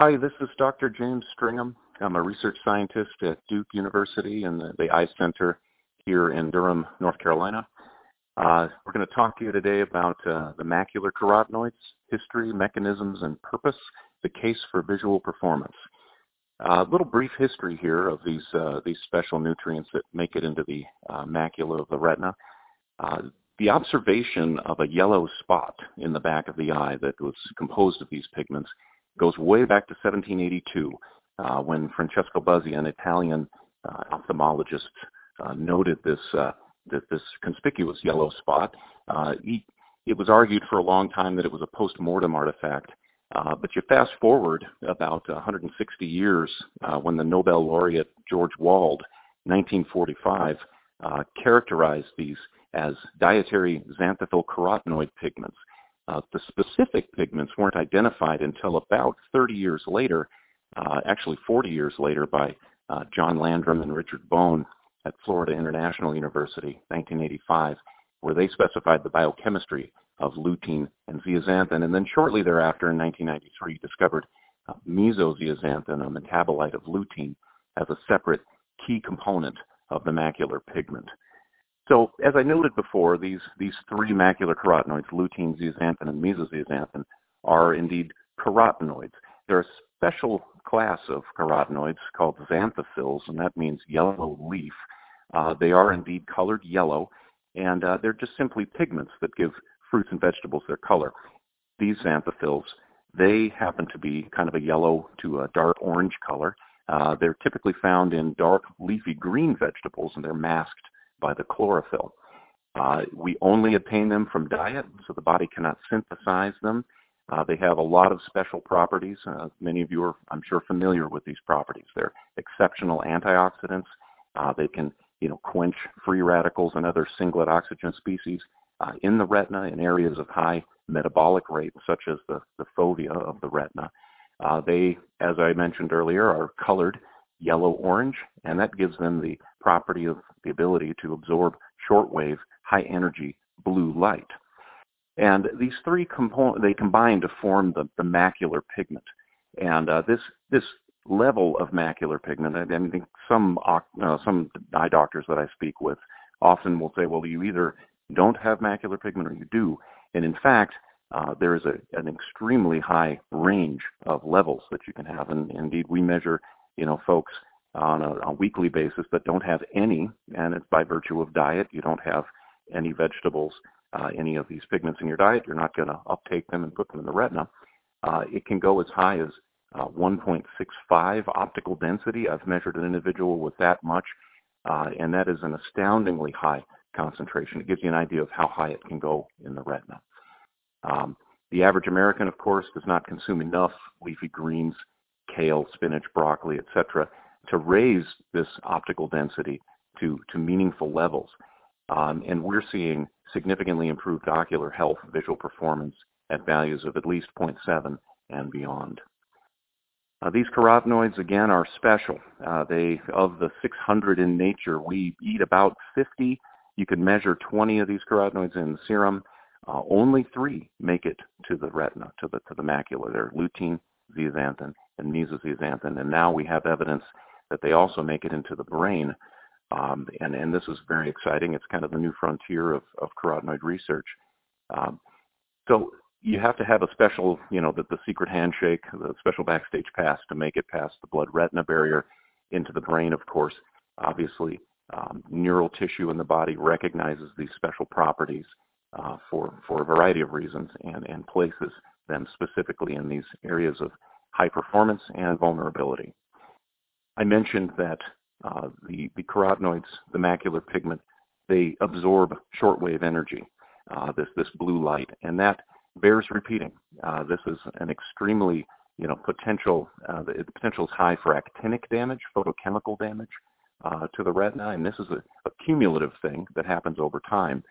Hi, this is Dr. James Stringham. I'm a research scientist at Duke University and the, the Eye Center here in Durham, North Carolina. Uh, we're going to talk to you today about uh, the macular carotenoids, history, mechanisms, and purpose, the case for visual performance. A uh, little brief history here of these uh, these special nutrients that make it into the uh, macula of the retina. Uh, the observation of a yellow spot in the back of the eye that was composed of these pigments goes way back to 1782 uh, when Francesco Buzzi, an Italian uh, ophthalmologist, uh, noted this, uh, this, this conspicuous yellow spot. Uh, he, it was argued for a long time that it was a post-mortem artifact. Uh, but you fast forward about 160 years when the Nobel laureate George Wald, 1945, characterized these as dietary xanthophyll carotenoid pigments. Uh, the specific pigments weren't identified until about 30 years later, uh, actually 40 years later by uh, John Landrum and Richard Bone at Florida International University, 1985, where they specified the biochemistry of lutein and zeaxanthin, and then shortly thereafter in 1993 discovered uh, mesozeaxanthin, a metabolite of lutein, as a separate key component of the macular pigment. So as I noted before, these, these three macular carotenoids, lutein, zeaxanthin, and mesozeaxanthin, are indeed carotenoids. They're a special class of carotenoids called xanthophylls, and that means yellow leaf. Uh, they are indeed colored yellow, and uh, they're just simply pigments that give fruits and vegetables their color. These xanthophylls, they happen to be kind of a yellow to a dark orange color. Uh, they're typically found in dark leafy green vegetables, and they're masked by the chlorophyll. Uh, we only obtain them from diet, so the body cannot synthesize them. Uh, they have a lot of special properties. Uh, many of you are, I'm sure, familiar with these properties. They're exceptional antioxidants. Uh, they can, you know, quench free radicals and other singlet oxygen species uh, in the retina in areas of high metabolic rate, such as the, the fovea of the retina. Uh, they, as I mentioned earlier, are colored yellow-orange, and that gives them the property of the ability to absorb shortwave, high-energy blue light. And these three components, they combine to form the, the macular pigment. And uh, this, this level of macular pigment, I, I think some, uh, some eye doctors that I speak with often will say, well, you either don't have macular pigment or you do. And in fact, uh, there is a, an extremely high range of levels that you can have. And indeed, we measure you know, folks on a, a weekly basis that don't have any, and it's by virtue of diet. You don't have any vegetables, uh, any of these pigments in your diet. You're not going to uptake them and put them in the retina. Uh, it can go as high as uh, 1.65 optical density. I've measured an individual with that much, uh, and that is an astoundingly high concentration. It gives you an idea of how high it can go in the retina. Um, the average American, of course, does not consume enough leafy greens kale, spinach, broccoli, etc., to raise this optical density to, to meaningful levels. Um, and we're seeing significantly improved ocular health, visual performance at values of at least 0.7 and beyond. Uh, these carotenoids, again, are special. Uh, they, of the 600 in nature, we eat about 50. You can measure 20 of these carotenoids in the serum. Uh, only three make it to the retina, to the, to the macula. They're lutein, zeaxanthin, and mesozeaxanthin. And now we have evidence that they also make it into the brain. Um, and, and this is very exciting. It's kind of the new frontier of, of carotenoid research. Um, so you have to have a special, you know, the, the secret handshake, the special backstage pass to make it past the blood-retina barrier into the brain, of course. Obviously, um, neural tissue in the body recognizes these special properties uh, for, for a variety of reasons and, and places them specifically in these areas of high performance and vulnerability. I mentioned that uh, the, the carotenoids, the macular pigment, they absorb shortwave energy, uh, this, this blue light, and that bears repeating. Uh, this is an extremely, you know, potential, uh, the potential is high for actinic damage, photochemical damage uh, to the retina, and this is a, a, cumulative thing that happens over time.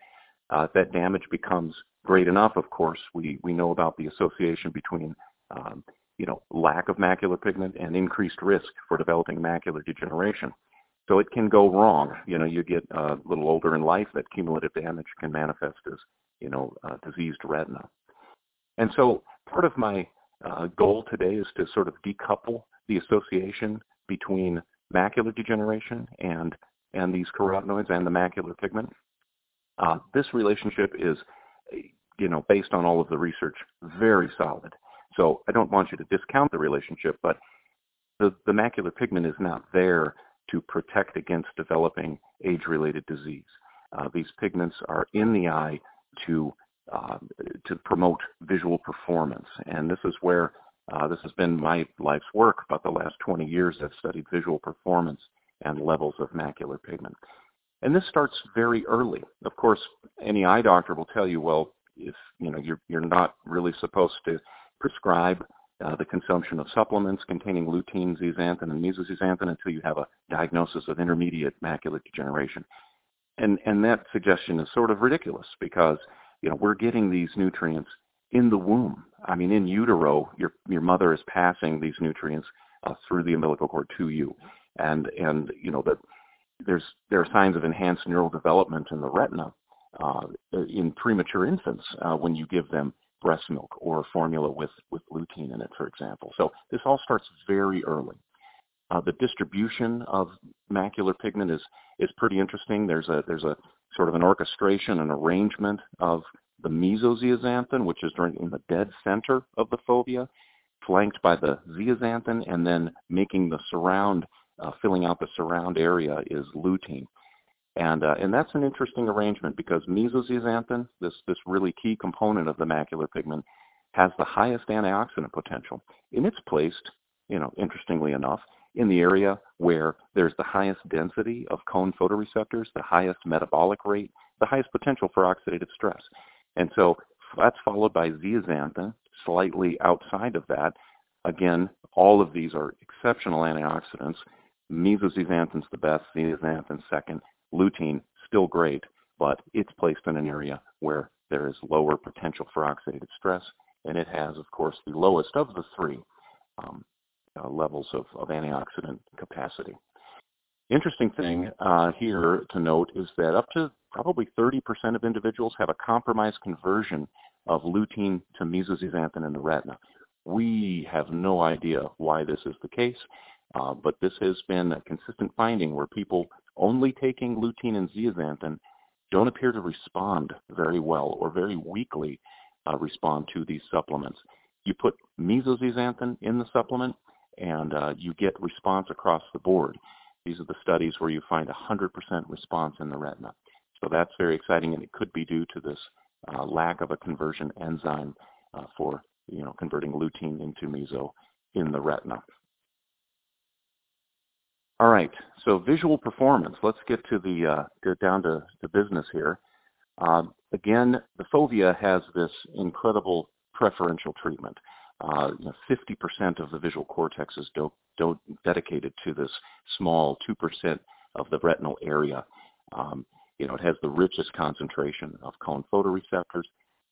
Uh, that damage becomes great enough, of course, we, we know about the association between um, you know, lack of macular pigment and increased risk for developing macular degeneration. So it can go wrong. You know, you get a little older in life, that cumulative damage can manifest as, you know, uh, diseased retina. And so part of my uh, goal today is to sort of decouple the association between macular degeneration and and these carotenoids and the macular pigment. Uh, this relationship is, you know, based on all of the research, very solid. So I don't want you to discount the relationship, but the, the macular pigment is not there to protect against developing age-related disease. Uh, these pigments are in the eye to uh, to promote visual performance, and this is where uh, this has been my life's work. About the last 20 years, I've studied visual performance and levels of macular pigment. And this starts very early. Of course, any eye doctor will tell you, well, if you know you're you're not really supposed to prescribe uh, the consumption of supplements containing lutein, zeaxanthin, and mesozeaxanthin until you have a diagnosis of intermediate macular degeneration. And and that suggestion is sort of ridiculous because you know we're getting these nutrients in the womb. I mean, in utero, your your mother is passing these nutrients uh, through the umbilical cord to you, and and you know that there's there are signs of enhanced neural development in the retina uh, in premature infants uh, when you give them breast milk or formula with with lutein in it, for example. So this all starts very early. Uh, the distribution of macular pigment is is pretty interesting. There's a there's a sort of an orchestration and arrangement of the mesozeaxanthin, which is in the dead center of the fovea, flanked by the zeaxanthin, and then making the surround uh, filling out the surround area is lutein. And, uh, and that's an interesting arrangement because mesozeaxanthin, this, this really key component of the macular pigment, has the highest antioxidant potential. And it's placed, you know, interestingly enough, in the area where there's the highest density of cone photoreceptors, the highest metabolic rate, the highest potential for oxidative stress. And so that's followed by zeaxanthin, slightly outside of that. Again, all of these are exceptional antioxidants Mesozeaxanthin's the best, zeaxanthin second, lutein still great, but it's placed in an area where there is lower potential for oxidative stress, and it has, of course, the lowest of the three um, uh, levels of, of, antioxidant capacity. Interesting thing uh, here to note is that up to probably 30% of individuals have a compromised conversion of lutein to mesozeaxanthin in the retina. We have no idea why this is the case. Uh, but this has been a consistent finding where people only taking lutein and zeaxanthin don't appear to respond very well or very weakly uh, respond to these supplements. You put mesozeaxanthin in the supplement and uh, you get response across the board. These are the studies where you find 100% response in the retina. So that's very exciting and it could be due to this uh, lack of a conversion enzyme uh, for you know, converting lutein into meso in the retina. All right, so visual performance. Let's get to the uh, get down to the business here. Um, again, the fovea has this incredible preferential treatment. Uh, you know, 50% of the visual cortex is do- do- dedicated to this small 2% of the retinal area. Um, you know, it has the richest concentration of cone photoreceptors.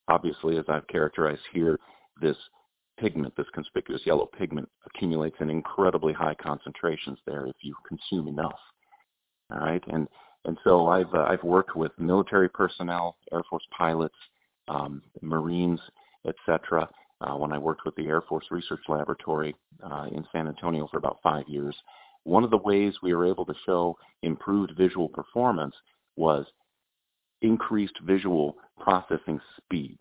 Obviously, as I've characterized here, this pigment, this conspicuous yellow pigment, accumulates in incredibly high concentrations there if you consume enough. All right, and and so I've uh, I've worked with military personnel, Air Force pilots, um, Marines, etc. Uh, when I worked with the Air Force Research Laboratory uh, in San Antonio for about five years, one of the ways we were able to show improved visual performance was increased visual processing speed.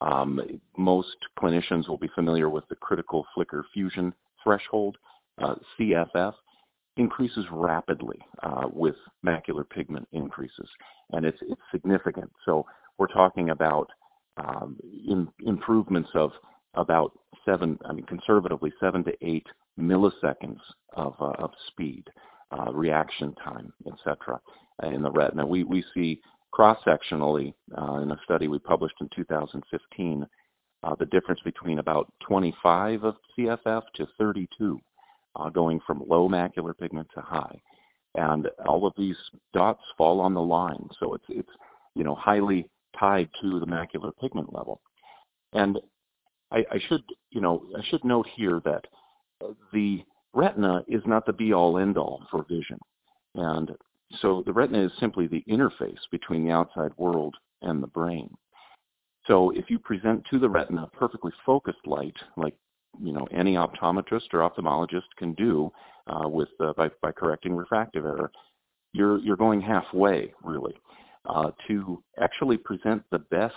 Um, most clinicians will be familiar with the critical flicker fusion threshold, uh, CFF, increases rapidly uh, with macular pigment increases, and it's, it's significant. So we're talking about um, in, improvements of about seven, I mean conservatively seven to eight milliseconds of, uh, of speed, uh, reaction time, etc. in the retina. We, we see cross-sectionally uh, in a study we published in 2015, uh, the difference between about 25 of CFF to 32, uh, going from low macular pigment to high. And all of these dots fall on the line, so it's, it's you know, highly tied to the macular pigment level. And I, I should, you know, I should note here that the retina is not the be-all end-all for vision. And so the retina is simply the interface between the outside world and the brain. So if you present to the retina perfectly focused light, like you know any optometrist or ophthalmologist can do uh, with uh, by, by correcting refractive error. You're you're going halfway really uh, to actually present the best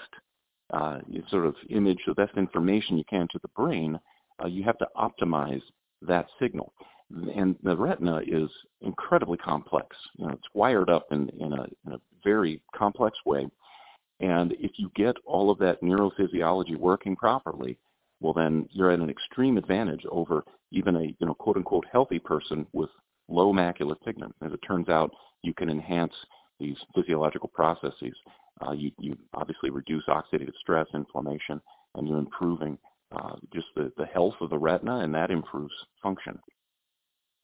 uh, sort of image, the best information you can to the brain. Uh, you have to optimize that signal, and the retina is incredibly complex. You know, it's wired up in in a, in a very complex way, and if you get all of that neurophysiology working properly, well then you're at an extreme advantage over even a you know quote unquote healthy person with low macular pigment. As it turns out, you can enhance these physiological processes. Uh, you, you obviously reduce oxidative stress, inflammation, and you're improving uh, just the, the health of the retina, and that improves function.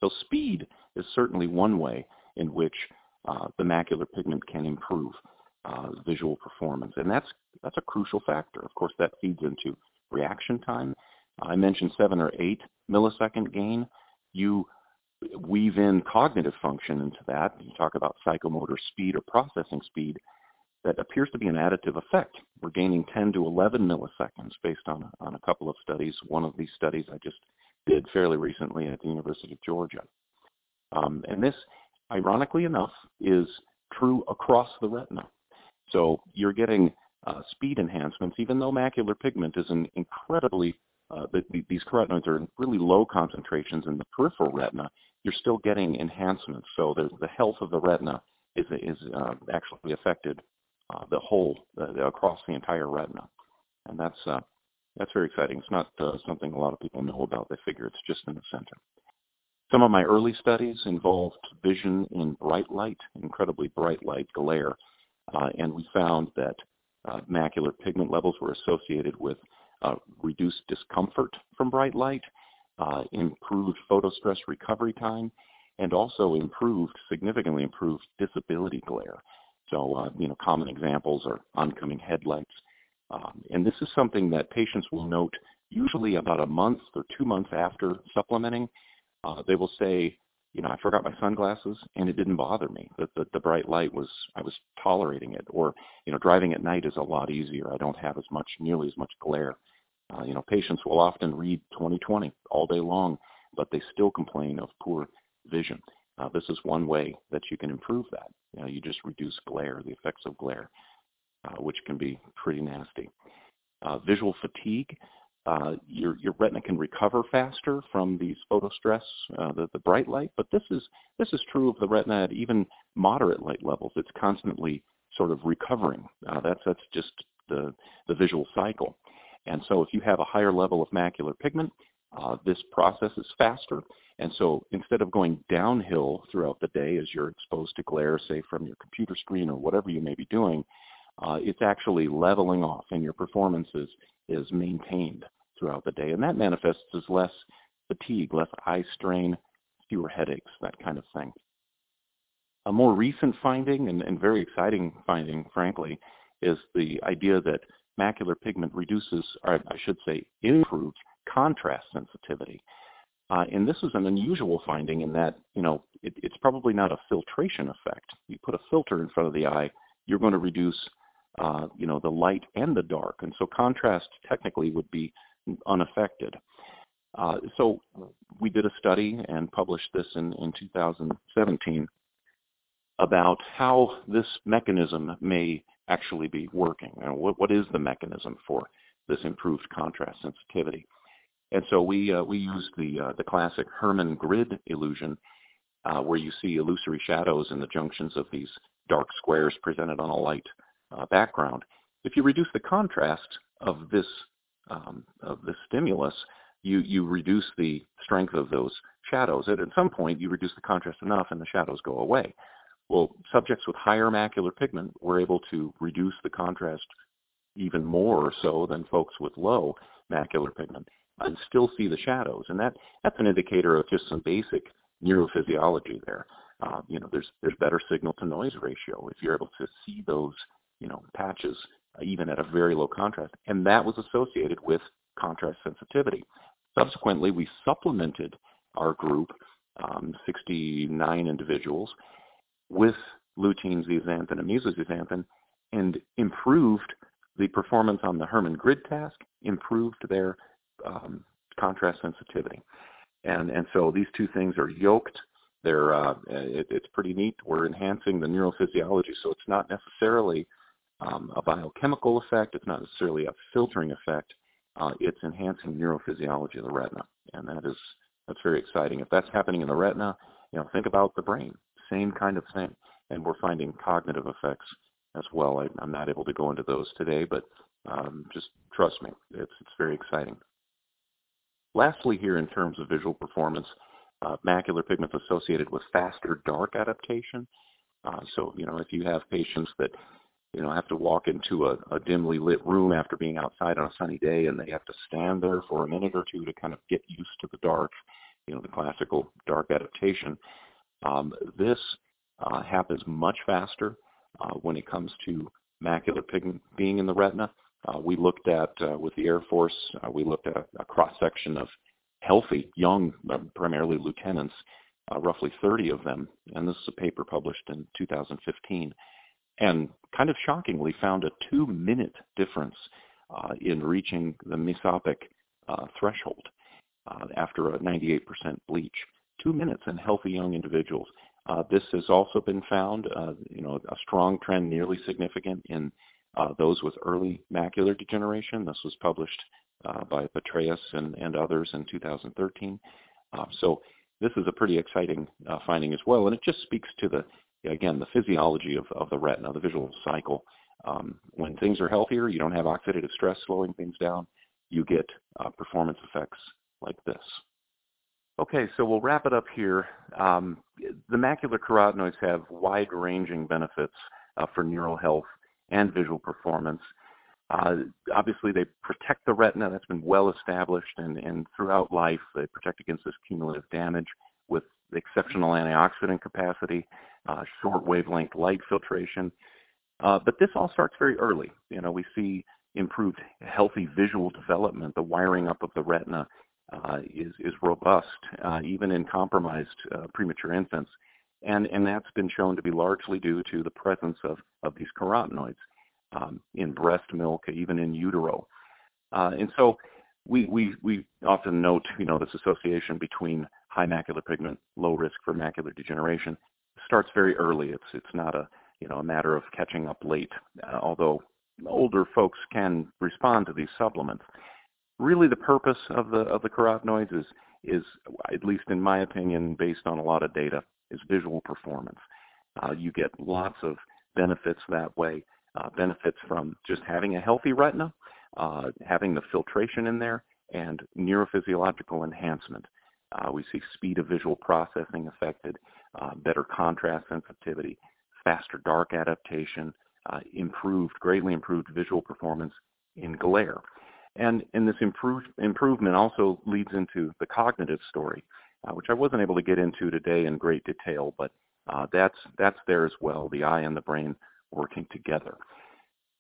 So speed is certainly one way in which uh, the macular pigment can improve uh, visual performance, and that's that's a crucial factor. Of course, that feeds into reaction time. I mentioned seven or eight millisecond gain. You weave in cognitive function into that. You talk about psychomotor speed or processing speed. That appears to be an additive effect. We're gaining 10 to 11 milliseconds based on, on a couple of studies. One of these studies I just did fairly recently at the University of Georgia. Um, and this, ironically enough, is true across the retina. So you're getting uh, speed enhancements, even though macular pigment is an incredibly, uh, the, the, these carotenoids are in really low concentrations in the peripheral retina, you're still getting enhancements. So the, the health of the retina is, is uh, actually affected uh, the whole, uh, across the entire retina. And that's, uh, that's very exciting. It's not uh, something a lot of people know about. They figure it's just in the center. Some of my early studies involved vision in bright light, incredibly bright light glare, uh, and we found that uh, macular pigment levels were associated with uh, reduced discomfort from bright light, uh, improved photostress recovery time, and also improved, significantly improved disability glare. So, uh, you know, common examples are oncoming headlights. Um, and this is something that patients will note usually about a month or two months after supplementing. Uh, they will say, you know, I forgot my sunglasses and it didn't bother me. That the, the bright light was, I was tolerating it. Or, you know, driving at night is a lot easier. I don't have as much, nearly as much glare. Uh, you know, patients will often read 20/20 all day long, but they still complain of poor vision. Uh, this is one way that you can improve that. You know, you just reduce glare, the effects of glare, uh, which can be pretty nasty. Uh, visual fatigue uh, your, your retina can recover faster from these photostress, uh, the, the bright light, but this is, this is true of the retina at even moderate light levels. It's constantly sort of recovering. Uh, that's, that's just the, the visual cycle. And so if you have a higher level of macular pigment, uh, this process is faster. And so instead of going downhill throughout the day as you're exposed to glare, say from your computer screen or whatever you may be doing, uh, it's actually leveling off and your performance is, is maintained throughout the day. And that manifests as less fatigue, less eye strain, fewer headaches, that kind of thing. A more recent finding, and, and very exciting finding, frankly, is the idea that macular pigment reduces, or I should say improves, contrast sensitivity. Uh, and this is an unusual finding in that, you know, it, it's probably not a filtration effect. You put a filter in front of the eye, you're going to reduce, uh, you know, the light and the dark. And so contrast technically would be unaffected. Uh, so we did a study and published this in, in 2017 about how this mechanism may actually be working. You know, what, what is the mechanism for this improved contrast sensitivity? And so we uh, we used the uh, the classic Hermann grid illusion, uh, where you see illusory shadows in the junctions of these dark squares presented on a light uh, background. If you reduce the contrast of this um, of the stimulus, you, you reduce the strength of those shadows. And at some point, you reduce the contrast enough and the shadows go away. Well, subjects with higher macular pigment were able to reduce the contrast even more so than folks with low macular pigment and still see the shadows. And that, that's an indicator of just some basic neurophysiology there. Uh, you know, there's, there's better signal to noise ratio if you're able to see those, you know, patches even at a very low contrast, and that was associated with contrast sensitivity. Subsequently, we supplemented our group, um, 69 individuals, with lutein zeaxanthin and mesozeaxanthin, and improved the performance on the Hermann grid task, improved their um, contrast sensitivity. And, and so these two things are yoked. They're, uh, it, it's pretty neat. We're enhancing the neurophysiology. So it's not necessarily um, a biochemical effect. It's not necessarily a filtering effect. Uh, it's enhancing neurophysiology of the retina. And that is, that's very exciting. If that's happening in the retina, you know, think about the brain. Same kind of thing. And we're finding cognitive effects as well. I, am not able to go into those today, but um, just trust me, it's, it's very exciting. Lastly, here in terms of visual performance, uh, macular pigment associated with faster dark adaptation. Uh, so, you know, if you have patients that, you know, have to walk into a, a dimly lit room after being outside on a sunny day and they have to stand there for a minute or two to kind of get used to the dark, you know, the classical dark adaptation, um, this uh, happens much faster uh, when it comes to macular pigment being in the retina. Uh, we looked at, uh, with the Air Force, uh, we looked at a, a cross-section of healthy, young, uh, primarily lieutenants, uh, roughly 30 of them, and this is a paper published in 2015, and kind of shockingly found a two-minute difference uh, in reaching the mesopic threshold after a 98% bleach. Two minutes in healthy young individuals. this has also been found, you know, a strong trend, nearly significant in uh, those with early macular degeneration. This was published uh, by Patryas and, and, others in 2013. Uh, so this is a pretty exciting uh, finding as well, and it just speaks to the, again, the physiology of, of the retina, the visual cycle. Um, when things are healthier, you don't have oxidative stress slowing things down, you get uh, performance effects like this. Okay, so we'll wrap it up here. Um, the macular carotenoids have wide-ranging benefits uh, for neural health and visual performance. Uh, obviously, they protect the retina. That's been well established, and, and throughout life, they protect against this cumulative damage with exceptional antioxidant capacity, uh, short wavelength light filtration. Uh, but this all starts very early. You know, we see improved healthy visual development. The wiring up of the retina uh, is is robust, uh, even in compromised uh, premature infants and and that's been shown to be largely due to the presence of of these carotenoids um, in breast milk, even in utero, uh, and so we we we often note you know this association between high macular pigment, low risk for macular degeneration starts very early. It's it's not a you know a matter of catching up late, uh, although older folks can respond to these supplements. Really, the purpose of the of the carotenoids is is, at least in my opinion, based on a lot of data, is visual performance. Uh, you get lots of benefits that way. Uh, benefits from just having a healthy retina, uh, having the filtration in there, and neurophysiological enhancement. Uh, we see speed of visual processing affected, uh, better contrast sensitivity, faster dark adaptation, uh, improved, greatly improved visual performance in glare. And, and this improved, improvement also leads into the cognitive story uh, which I wasn't able to get into today in great detail, but uh, that's that's there as well. The eye and the brain working together.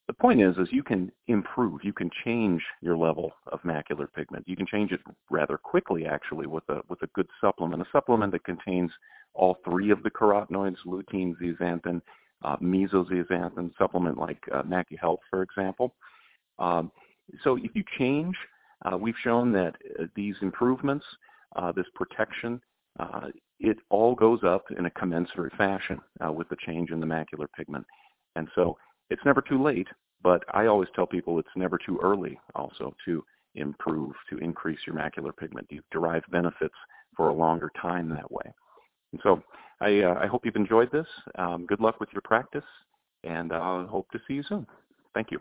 The point is, is you can improve, you can change your level of macular pigment. You can change it rather quickly, actually, with a with a good supplement, a supplement that contains all three of the carotenoids: lutein, zeaxanthin, uh, mesozeaxanthin. Supplement like uh, MacuHealth, for example. Um, so if you change, uh, we've shown that uh, these improvements uh, this protection, uh, it all goes up in a commensurate fashion uh, with the change in the macular pigment. And so it's never too late, but I always tell people it's never too early also to improve, to increase your macular pigment. You derive benefits for a longer time that way. And so I, uh, I hope you've enjoyed this. Um, good luck with your practice, and I hope to see you soon. Thank you.